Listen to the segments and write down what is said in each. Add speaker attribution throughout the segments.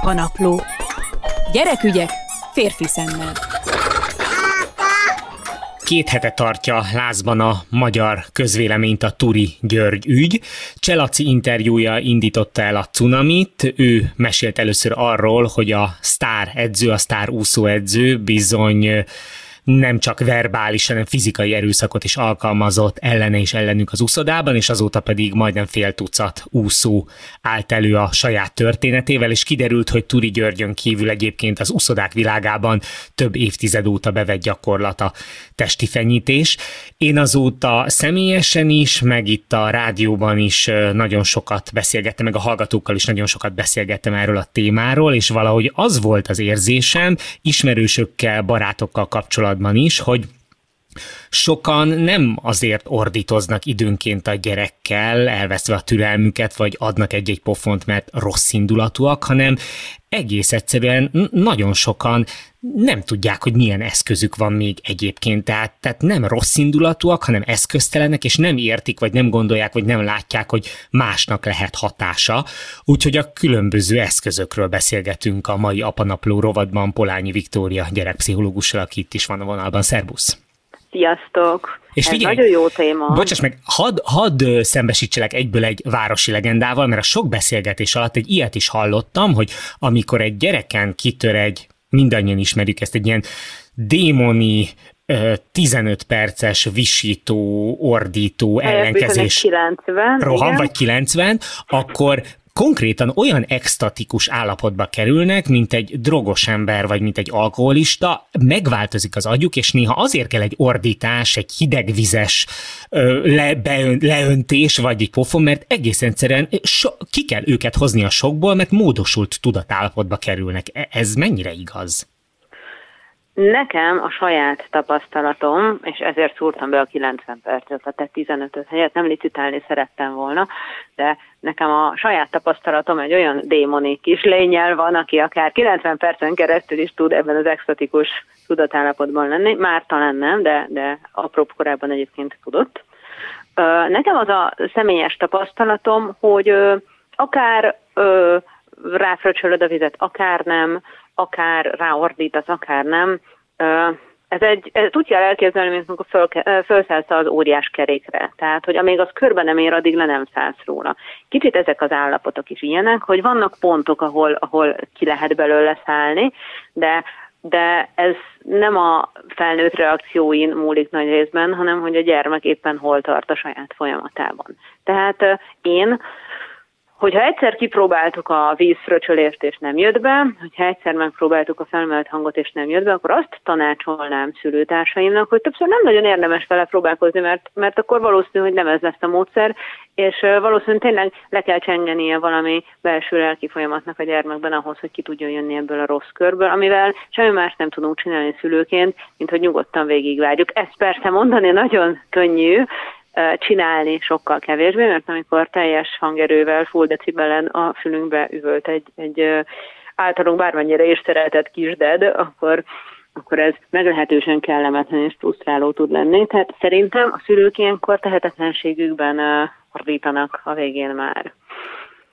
Speaker 1: Apanapló. Gyerekügyek férfi szemmel.
Speaker 2: Két hete tartja lázban a magyar közvéleményt a Turi György ügy. Cselaci interjúja indította el a cunamit. Ő mesélt először arról, hogy a sztár edző, a sztár úszóedző bizony nem csak verbális, hanem fizikai erőszakot is alkalmazott ellene és ellenük az úszodában, és azóta pedig majdnem fél tucat úszó állt elő a saját történetével, és kiderült, hogy Turi Györgyön kívül egyébként az úszodák világában több évtized óta bevett gyakorlata testi fenyítés. Én azóta személyesen is, meg itt a rádióban is nagyon sokat beszélgettem, meg a hallgatókkal is nagyon sokat beszélgettem erről a témáról, és valahogy az volt az érzésem, ismerősökkel, barátokkal kapcsolatban, kapcsolatban is, hogy sokan nem azért ordítoznak időnként a gyerekkel, elveszve a türelmüket, vagy adnak egy-egy pofont, mert rossz indulatúak, hanem egész egyszerűen nagyon sokan nem tudják, hogy milyen eszközük van még egyébként. Tehát, tehát nem rossz indulatúak, hanem eszköztelenek, és nem értik, vagy nem gondolják, vagy nem látják, hogy másnak lehet hatása. Úgyhogy a különböző eszközökről beszélgetünk a mai apanapló rovadban Polányi Viktória gyerekpszichológussal, aki itt is van a vonalban. Szerbusz!
Speaker 3: Sziasztok! És figyelj, Ez nagyon jó téma.
Speaker 2: Bocsáss meg, hadd had szembesítselek egyből egy városi legendával, mert a sok beszélgetés alatt egy ilyet is hallottam, hogy amikor egy gyereken kitör egy, mindannyian ismerjük ezt, egy ilyen démoni 15 perces visító, ordító, ellenkezés
Speaker 3: 90,
Speaker 2: roham, igen. vagy 90, akkor konkrétan olyan extatikus állapotba kerülnek, mint egy drogos ember, vagy mint egy alkoholista, megváltozik az agyuk, és néha azért kell egy ordítás, egy hidegvizes le, beön, leöntés, vagy egy pofon, mert egész egyszerűen so, ki kell őket hozni a sokból, mert módosult tudatállapotba kerülnek. E, ez mennyire igaz?
Speaker 3: Nekem a saját tapasztalatom, és ezért szúrtam be a 90 percet, a te 15 helyet, nem licitálni szerettem volna, de nekem a saját tapasztalatom egy olyan démoni lényel van, aki akár 90 percen keresztül is tud ebben az extatikus tudatállapotban lenni, már talán nem, de, de apróbb korábban egyébként tudott. Nekem az a személyes tapasztalatom, hogy akár ráfröcsölöd a vizet, akár nem, akár ráordítasz, akár nem. Ez egy, ez úgy kell elképzelni, mint amikor föl, fölszállsz az óriás kerékre. Tehát, hogy amíg az körbe nem ér, addig le nem szállsz róla. Kicsit ezek az állapotok is ilyenek, hogy vannak pontok, ahol, ahol ki lehet belőle szállni, de de ez nem a felnőtt reakcióin múlik nagy részben, hanem hogy a gyermek éppen hol tart a saját folyamatában. Tehát én hogyha egyszer kipróbáltuk a vízfröcsölést és nem jött be, hogyha egyszer megpróbáltuk a felmelt hangot és nem jött be, akkor azt tanácsolnám szülőtársaimnak, hogy többször nem nagyon érdemes vele próbálkozni, mert, mert akkor valószínű, hogy nem ez lesz a módszer, és valószínűleg tényleg le kell csengenie valami belső lelki folyamatnak a gyermekben ahhoz, hogy ki tudjon jönni ebből a rossz körből, amivel semmi más nem tudunk csinálni szülőként, mint hogy nyugodtan végigvárjuk. Ezt persze mondani nagyon könnyű, csinálni sokkal kevésbé, mert amikor teljes hangerővel, full decibelen a fülünkbe üvölt egy, egy általunk bármennyire is szeretett kisded, akkor akkor ez meglehetősen kellemetlen és frusztráló tud lenni. Tehát szerintem a szülők ilyenkor tehetetlenségükben ordítanak a végén már.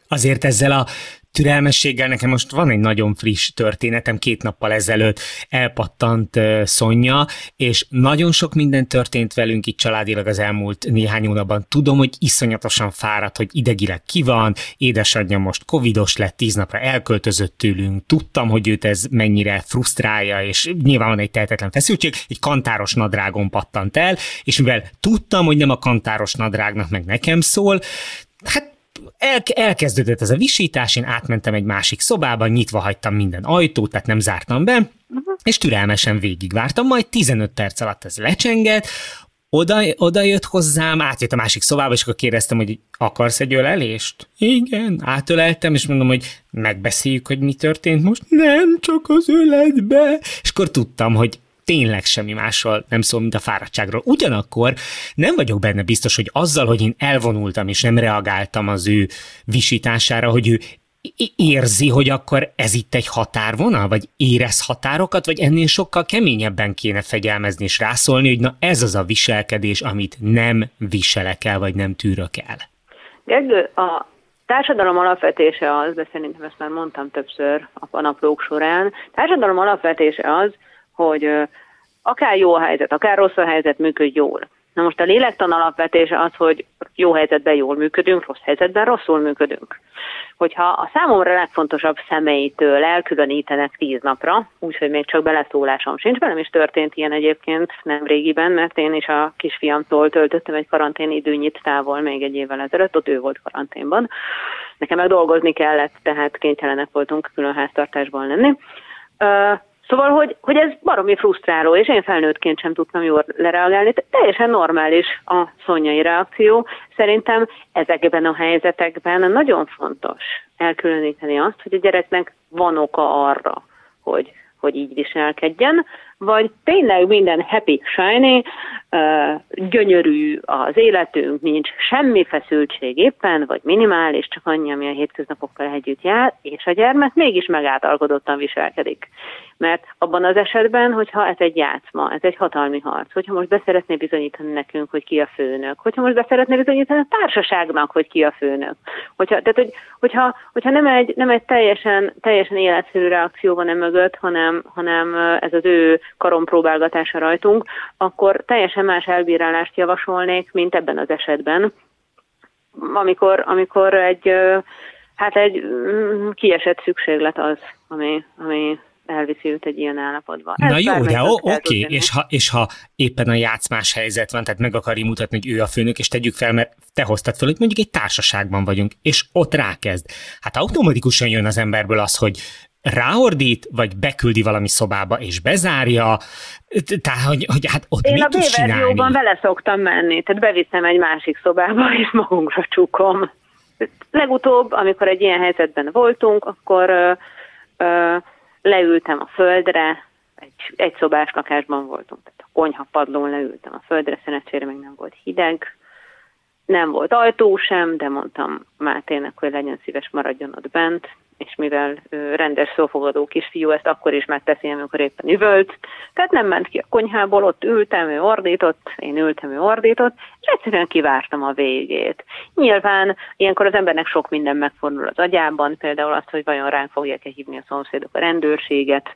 Speaker 2: Azért ezzel a türelmességgel. Nekem most van egy nagyon friss történetem, két nappal ezelőtt elpattant Szonya, és nagyon sok minden történt velünk itt családilag az elmúlt néhány hónapban. Tudom, hogy iszonyatosan fáradt, hogy idegileg ki van, édesanyja most covidos lett, tíz napra elköltözött tőlünk, tudtam, hogy őt ez mennyire frusztrálja, és nyilván van egy tehetetlen feszültség, egy kantáros nadrágon pattant el, és mivel tudtam, hogy nem a kantáros nadrágnak meg nekem szól, hát el, elkezdődött ez a visítás, én átmentem egy másik szobába, nyitva hagytam minden ajtót, tehát nem zártam be, uh-huh. és türelmesen végigvártam, majd 15 perc alatt ez lecsengett, oda, oda jött hozzám, átjött a másik szobába, és akkor kérdeztem, hogy akarsz egy ölelést? Igen, átöleltem, és mondom, hogy megbeszéljük, hogy mi történt most. Nem, csak az öletbe. És akkor tudtam, hogy tényleg semmi másról nem szól, mint a fáradtságról. Ugyanakkor nem vagyok benne biztos, hogy azzal, hogy én elvonultam és nem reagáltam az ő visítására, hogy ő érzi, hogy akkor ez itt egy határvonal, vagy érez határokat, vagy ennél sokkal keményebben kéne fegyelmezni és rászólni, hogy na ez az a viselkedés, amit nem viselek el, vagy nem tűrök el.
Speaker 3: Gergő, a társadalom alapvetése az, de szerintem ezt már mondtam többször a naplók során, társadalom alapvetése az, hogy akár jó a helyzet, akár rossz a helyzet, működj jól. Na most a lélektan alapvetése az, hogy jó helyzetben jól működünk, rossz helyzetben rosszul működünk. Hogyha a számomra legfontosabb személytől elkülönítenek tíz napra, úgyhogy még csak beleszólásom sincs, velem is történt ilyen egyébként nem régiben, mert én is a kisfiamtól töltöttem egy karantén időnyit távol még egy évvel ezelőtt, ott ő volt karanténban. Nekem meg dolgozni kellett, tehát kénytelenek voltunk külön háztartásban lenni. Szóval, hogy, hogy ez baromi frusztráló, és én felnőttként sem tudtam jól lereagálni. Teljesen normális a szonyai reakció. Szerintem ezekben a helyzetekben nagyon fontos elkülöníteni azt, hogy a gyereknek van oka arra, hogy, hogy így viselkedjen, vagy tényleg minden happy, shiny, gyönyörű az életünk, nincs semmi feszültség éppen, vagy minimális, csak annyi, ami a hétköznapokkal együtt jár, és a gyermek mégis megátalkodottan viselkedik. Mert abban az esetben, hogyha ez egy játszma, ez egy hatalmi harc, hogyha most beszeretné bizonyítani nekünk, hogy ki a főnök, hogyha most beszeretné bizonyítani a társaságnak, hogy ki a főnök, hogyha, tehát, hogy, hogyha, hogyha nem, egy, nem egy teljesen, teljesen életszerű reakció van e mögött, hanem, hanem ez az ő karon próbálgatása rajtunk, akkor teljesen más elbírálást javasolnék, mint ebben az esetben, amikor, amikor egy, hát egy mm, kiesett szükséglet az, ami, ami elviszi őt egy ilyen állapotba.
Speaker 2: Na Ez jó, de oké, okay. és ha, és ha éppen a játszmás helyzet van, tehát meg akarja mutatni, hogy ő a főnök, és tegyük fel, mert te hoztad fel, hogy mondjuk egy társaságban vagyunk, és ott rákezd. Hát automatikusan jön az emberből az, hogy ráordít, vagy beküldi valami szobába és bezárja, tehát hogy, hogy hát ott
Speaker 3: Én
Speaker 2: mit
Speaker 3: a B-verzióban
Speaker 2: vele
Speaker 3: szoktam menni, tehát beviszem egy másik szobába, és magunkra csukom. Legutóbb, amikor egy ilyen helyzetben voltunk, akkor ö, ö, leültem a földre, egy, egy szobás lakásban voltunk, tehát a konyha padlón leültem a földre, szerencsére még nem volt hideg, nem volt ajtó sem, de mondtam Mátének, hogy legyen szíves, maradjon ott bent, és mivel rendes szófogadó kisfiú, ezt akkor is megteszi, amikor éppen üvölt, tehát nem ment ki a konyhából, ott ültem, ő ordított, én ültem, ő ordított, és egyszerűen kivártam a végét. Nyilván ilyenkor az embernek sok minden megfordul az agyában, például azt, hogy vajon ránk fogják-e hívni a szomszédok a rendőrséget,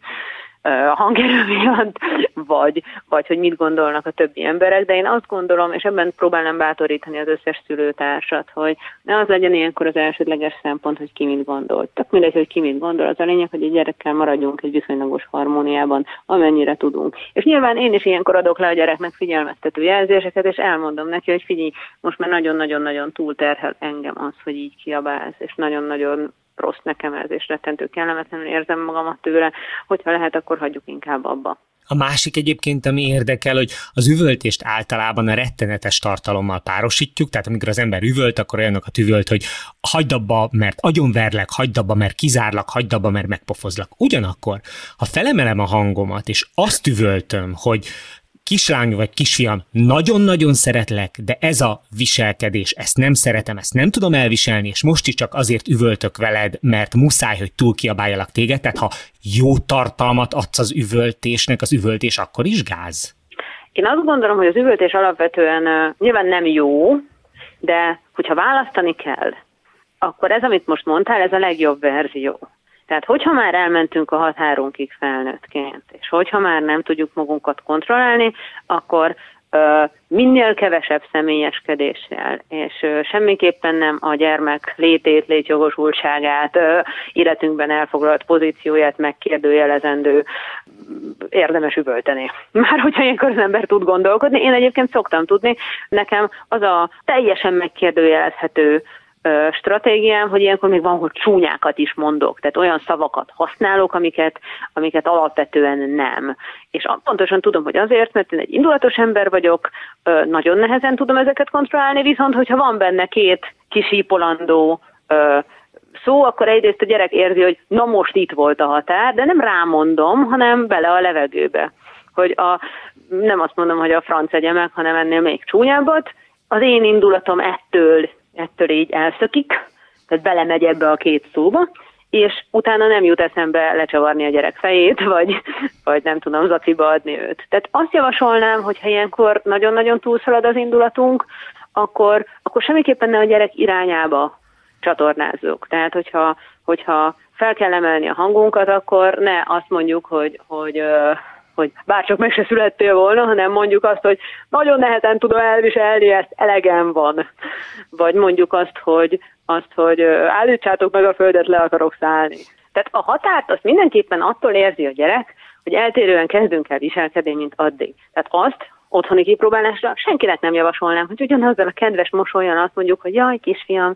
Speaker 3: a hangerő miatt, vagy, vagy hogy mit gondolnak a többi emberek, de én azt gondolom, és ebben próbálom bátorítani az összes szülőtársat, hogy ne az legyen ilyenkor az elsődleges szempont, hogy ki mit gondol. Tehát mindegy, hogy ki mit gondol, az a lényeg, hogy a gyerekkel maradjunk egy viszonylagos harmóniában, amennyire tudunk. És nyilván én is ilyenkor adok le a gyereknek figyelmeztető jelzéseket, és elmondom neki, hogy figyelj, most már nagyon-nagyon-nagyon túlterhel engem az, hogy így kiabálsz, és nagyon-nagyon rossz nekem ez, és rettentő kellemetlenül érzem magamat tőle, hogyha lehet, akkor hagyjuk inkább abba.
Speaker 2: A másik egyébként, ami érdekel, hogy az üvöltést általában a rettenetes tartalommal párosítjuk, tehát amikor az ember üvölt, akkor olyanokat üvölt, hogy hagyd abba, mert agyonverlek, hagyd abba, mert kizárlak, hagyd abba, mert megpofozlak. Ugyanakkor, ha felemelem a hangomat, és azt üvöltöm, hogy kislány vagy kisfiam, nagyon-nagyon szeretlek, de ez a viselkedés, ezt nem szeretem, ezt nem tudom elviselni, és most is csak azért üvöltök veled, mert muszáj, hogy túl kiabáljalak téged, tehát ha jó tartalmat adsz az üvöltésnek, az üvöltés akkor is gáz?
Speaker 3: Én azt gondolom, hogy az üvöltés alapvetően nyilván nem jó, de hogyha választani kell, akkor ez, amit most mondtál, ez a legjobb verzió. Tehát, hogyha már elmentünk a határunkig felnőttként, és hogyha már nem tudjuk magunkat kontrollálni, akkor ö, minél kevesebb személyeskedéssel, és ö, semmiképpen nem a gyermek létét, létjogosultságát, ö, életünkben elfoglalt pozícióját megkérdőjelezendő érdemes üvölteni. Már hogyha ilyenkor az ember tud gondolkodni, én egyébként szoktam tudni, nekem az a teljesen megkérdőjelezhető stratégiám, hogy ilyenkor még van, hogy csúnyákat is mondok, tehát olyan szavakat használok, amiket, amiket alapvetően nem. És pontosan tudom, hogy azért, mert én egy indulatos ember vagyok, nagyon nehezen tudom ezeket kontrollálni, viszont hogyha van benne két kisípolandó szó, akkor egyrészt a gyerek érzi, hogy na most itt volt a határ, de nem rámondom, hanem bele a levegőbe. Hogy a, nem azt mondom, hogy a franc egye meg, hanem ennél még csúnyábbat. Az én indulatom ettől ettől így elszökik, tehát belemegy ebbe a két szóba, és utána nem jut eszembe lecsavarni a gyerek fejét, vagy, vagy nem tudom, zaciba adni őt. Tehát azt javasolnám, hogy ha ilyenkor nagyon-nagyon túlszalad az indulatunk, akkor, akkor semmiképpen ne a gyerek irányába csatornázzuk. Tehát, hogyha, hogyha fel kell emelni a hangunkat, akkor ne azt mondjuk, hogy, hogy hogy bárcsak meg se születtél volna, hanem mondjuk azt, hogy nagyon nehezen tudom elviselni, ezt elegem van. Vagy mondjuk azt, hogy, azt, hogy állítsátok meg a földet, le akarok szállni. Tehát a határt azt mindenképpen attól érzi a gyerek, hogy eltérően kezdünk el viselkedni, mint addig. Tehát azt, otthoni kipróbálásra senkinek nem javasolnám, hogy ugyanazzal a kedves mosolyan azt mondjuk, hogy jaj, kisfiam,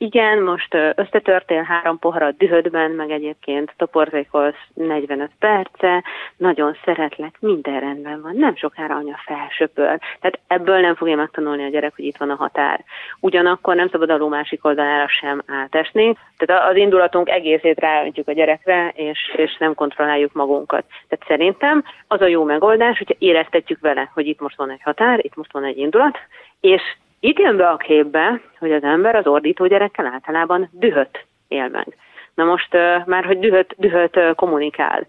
Speaker 3: igen, most összetörtél három poharat dühödben, meg egyébként toporzékolsz 45 perce, nagyon szeretlek, minden rendben van, nem sokára anya felsöpöl. Tehát ebből nem fogja megtanulni a gyerek, hogy itt van a határ. Ugyanakkor nem szabad a ló másik oldalára sem átesni, tehát az indulatunk egészét ráöntjük a gyerekre, és, és nem kontrolláljuk magunkat. Tehát szerintem az a jó megoldás, hogyha éreztetjük vele, hogy itt most van egy határ, itt most van egy indulat, és itt jön be a képbe, hogy az ember az ordító gyerekkel általában dühöt él meg. Na most már, hogy dühöt, dühöt kommunikál.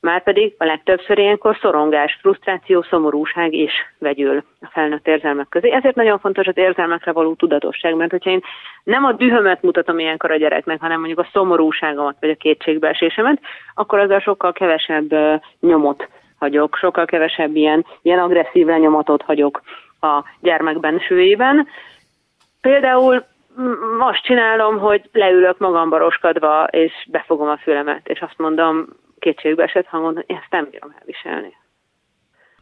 Speaker 3: Márpedig a legtöbbször ilyenkor szorongás, frusztráció, szomorúság is vegyül a felnőtt érzelmek közé. Ezért nagyon fontos az érzelmekre való tudatosság, mert hogyha én nem a dühömet mutatom ilyenkor a gyereknek, hanem mondjuk a szomorúságomat vagy a kétségbeesésemet, akkor azzal sokkal kevesebb nyomot hagyok, sokkal kevesebb ilyen, ilyen agresszív lenyomatot hagyok a gyermek bensőjében. Például azt csinálom, hogy leülök magamba roskadva, és befogom a fülemet, és azt mondom kétségbe esett hangon, hogy ezt nem bírom elviselni.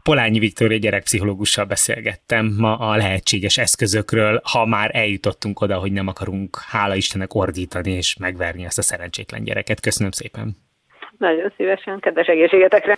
Speaker 2: Polányi Viktória gyerekpszichológussal beszélgettem ma a lehetséges eszközökről, ha már eljutottunk oda, hogy nem akarunk, hála Istennek, ordítani és megverni ezt a szerencsétlen gyereket. Köszönöm szépen!
Speaker 3: Nagyon szívesen, kedves egészségetekre!